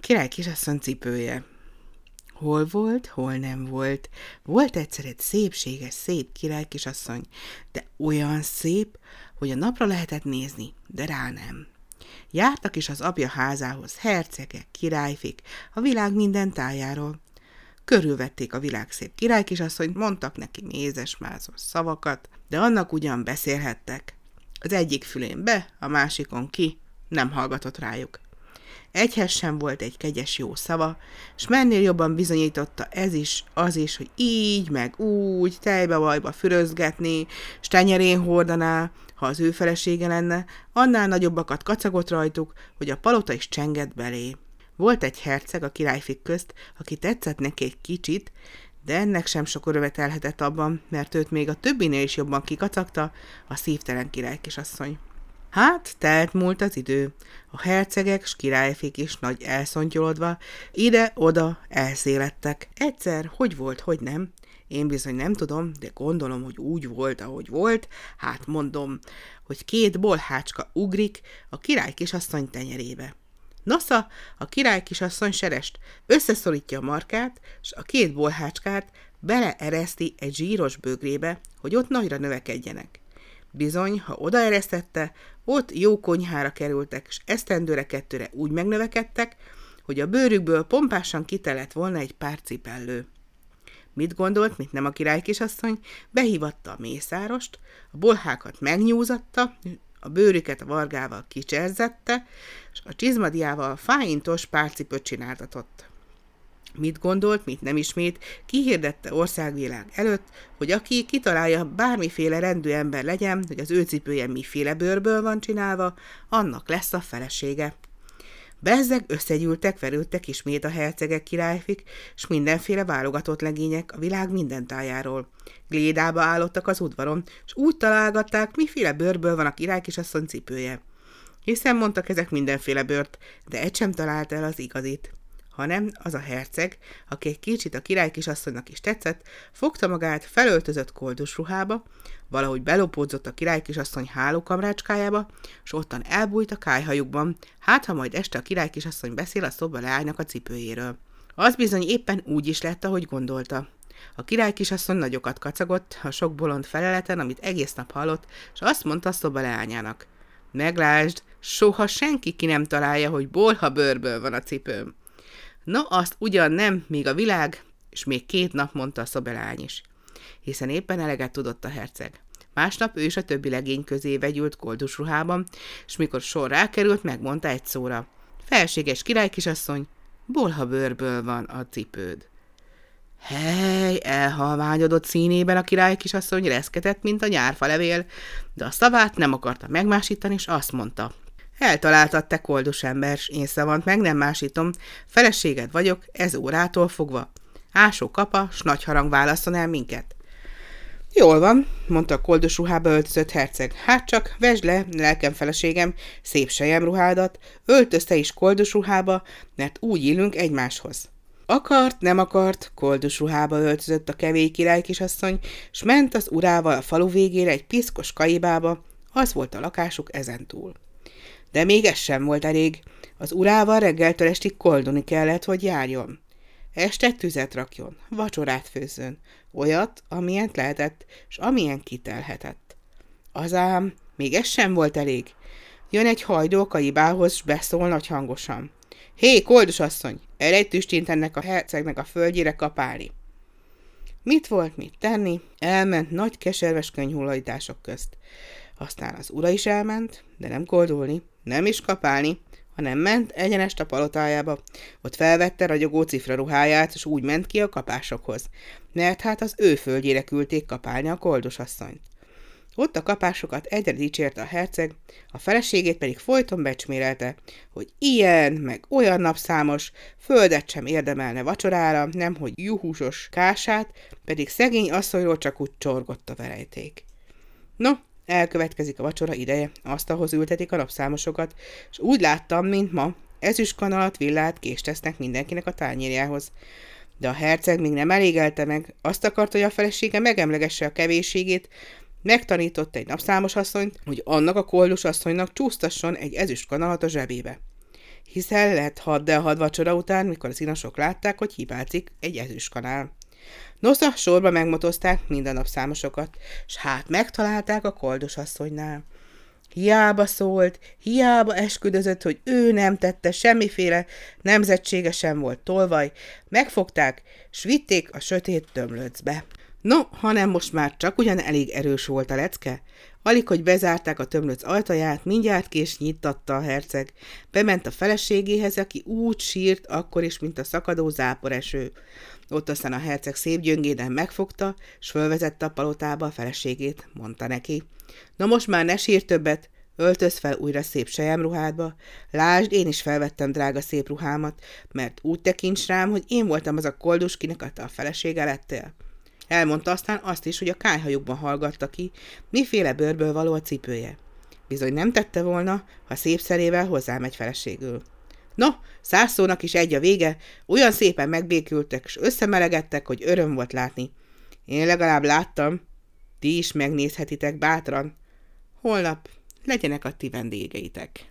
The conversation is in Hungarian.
király kisasszony cipője. Hol volt, hol nem volt. Volt egyszer egy szépséges, szép király kisasszony, de olyan szép, hogy a napra lehetett nézni, de rá nem. Jártak is az apja házához hercegek, királyfik, a világ minden tájáról. Körülvették a világ szép királykisasszonyt, mondtak neki mézes-mázos szavakat, de annak ugyan beszélhettek. Az egyik fülén be, a másikon ki, nem hallgatott rájuk. Egyhez sem volt egy kegyes jó szava, és mennél jobban bizonyította ez is, az is, hogy így, meg úgy, tejbe-vajba fürözgetni, s tenyerén hordaná, ha az ő felesége lenne, annál nagyobbakat kacagott rajtuk, hogy a palota is csengett belé. Volt egy herceg a királyfik közt, aki tetszett neki egy kicsit, de ennek sem sok örömet elhetett abban, mert őt még a többinél is jobban kikacagta a szívtelen királykisasszony. Hát, telt múlt az idő. A hercegek s királyfik is nagy elszontyolodva, ide-oda elszélettek. Egyszer, hogy volt, hogy nem, én bizony nem tudom, de gondolom, hogy úgy volt, ahogy volt, hát mondom, hogy két bolhácska ugrik a király kisasszony tenyerébe. Nosza, a király kisasszony serest, összeszorítja a markát, és a két bolhácskát beleereszti egy zsíros bögrébe, hogy ott nagyra növekedjenek. Bizony, ha odaeresztette, ott jó konyhára kerültek, és esztendőre kettőre úgy megnövekedtek, hogy a bőrükből pompásan kitelett volna egy pár cipellő. Mit gondolt, mit nem a király kisasszony? Behívatta a mészárost, a bolhákat megnyúzatta, a bőrüket a vargával kicserzette, és a csizmadiával fáintos párcipőt csináltatott. Mit gondolt, mit nem ismét, kihirdette országvilág előtt, hogy aki kitalálja bármiféle rendű ember legyen, hogy az ő cipője miféle bőrből van csinálva, annak lesz a felesége. Bezzeg összegyűltek, verődtek ismét a hercegek királyfik, és mindenféle válogatott legények a világ minden tájáról. Glédába állottak az udvaron, és úgy találgatták, miféle bőrből van a király kisasszony cipője. Hiszen mondtak ezek mindenféle bőrt, de egy sem talált el az igazit hanem az a herceg, aki egy kicsit a király kisasszonynak is tetszett, fogta magát, felöltözött koldus ruhába, valahogy belopódzott a király kisasszony hálókamrácskájába, és ottan elbújt a kájhajukban, hát ha majd este a király kisasszony beszél a szoba leánynak a cipőjéről. Az bizony éppen úgy is lett, ahogy gondolta. A király kisasszony nagyokat kacagott a sok bolond feleleten, amit egész nap hallott, és azt mondta a szoba leányának. Meglásd, soha senki ki nem találja, hogy bolha bőrből van a cipőm. No, azt ugyan nem, még a világ, és még két nap mondta a szobelány is. Hiszen éppen eleget tudott a herceg. Másnap ő is a többi legény közé vegyült koldus ruhában, és mikor sor rákerült, megmondta egy szóra. Felséges királykisasszony, bolha bőrből van a cipőd. Hely, elhalványodott színében a király kisasszony reszketett, mint a nyárfa levél, de a szavát nem akarta megmásítani, és azt mondta. Eltaláltad te koldus ember, én szavant meg nem másítom, feleséged vagyok, ez órától fogva. Ásó kapa, s nagy harang válaszol el minket. Jól van, mondta a koldus ruhába öltözött herceg. Hát csak, vesd le, lelkem feleségem, szép sejem ruhádat, öltözte is koldus ruhába, mert úgy illünk egymáshoz. Akart, nem akart, koldus ruhába öltözött a kevély király kisasszony, s ment az urával a falu végére egy piszkos kaibába, az volt a lakásuk ezentúl. De még ez sem volt elég. Az urával reggeltől estig koldoni kellett, hogy járjon. Este tüzet rakjon, vacsorát főzzön, olyat, amilyent lehetett, és amilyen kitelhetett. Az ám, még ez sem volt elég. Jön egy hajdó a kaibához, s beszól nagy hangosan. Hé, koldus asszony, tüstint ennek a hercegnek a földjére kapálni. Mit volt mit tenni? Elment nagy keserves könyhullajtások közt. Aztán az ura is elment, de nem koldulni, nem is kapálni, hanem ment egyenest a palotájába. Ott felvette ragyogó cifra ruháját, és úgy ment ki a kapásokhoz, mert hát az ő földjére küldték kapálni a koldosasszonyt. Ott a kapásokat egyre dicsérte a herceg, a feleségét pedig folyton becsmérelte, hogy ilyen, meg olyan napszámos, földet sem érdemelne vacsorára, nemhogy juhúsos kását, pedig szegény asszonyról csak úgy csorgott a verejték. No, Elkövetkezik a vacsora ideje, asztalhoz ültetik a napszámosokat, és úgy láttam, mint ma, ezüstkanalat, villát kést tesznek mindenkinek a tányérjához. De a herceg még nem elégelte meg, azt akarta, hogy a felesége megemlegesse a kevésségét, megtanította egy napszámos asszonyt, hogy annak a koldus asszonynak csúsztasson egy ezüst kanalat a zsebébe. hiszen lett hadd a hadvacsora után, mikor az inosok látták, hogy hibázik egy ezüstkanál. Nosza sorba megmotozták minden nap számosokat, s hát megtalálták a koldos asszonynál. Hiába szólt, hiába esküdözött, hogy ő nem tette, semmiféle nemzetsége sem volt tolvaj, megfogták, s vitték a sötét tömlöcbe. No, hanem most már csak ugyan elég erős volt a lecke. Alig, hogy bezárták a tömlöc ajtaját, mindjárt kés nyitatta a herceg. Bement a feleségéhez, aki úgy sírt, akkor is, mint a szakadó záporeső. Ott aztán a herceg szép gyöngéden megfogta, s fölvezette a palotába a feleségét, mondta neki. Na most már ne sír többet, öltöz fel újra szép sejemruhádba. Lásd, én is felvettem drága szép ruhámat, mert úgy tekints rám, hogy én voltam az a koldus, kinek a felesége lettél. Elmondta aztán azt is, hogy a kájhajukban hallgatta ki, miféle bőrből való a cipője. Bizony nem tette volna, ha szép szerével hozzámegy feleségül. No, száz szónak is egy a vége, olyan szépen megbékültek, és összemelegettek, hogy öröm volt látni. Én legalább láttam, ti is megnézhetitek bátran. Holnap legyenek a ti vendégeitek.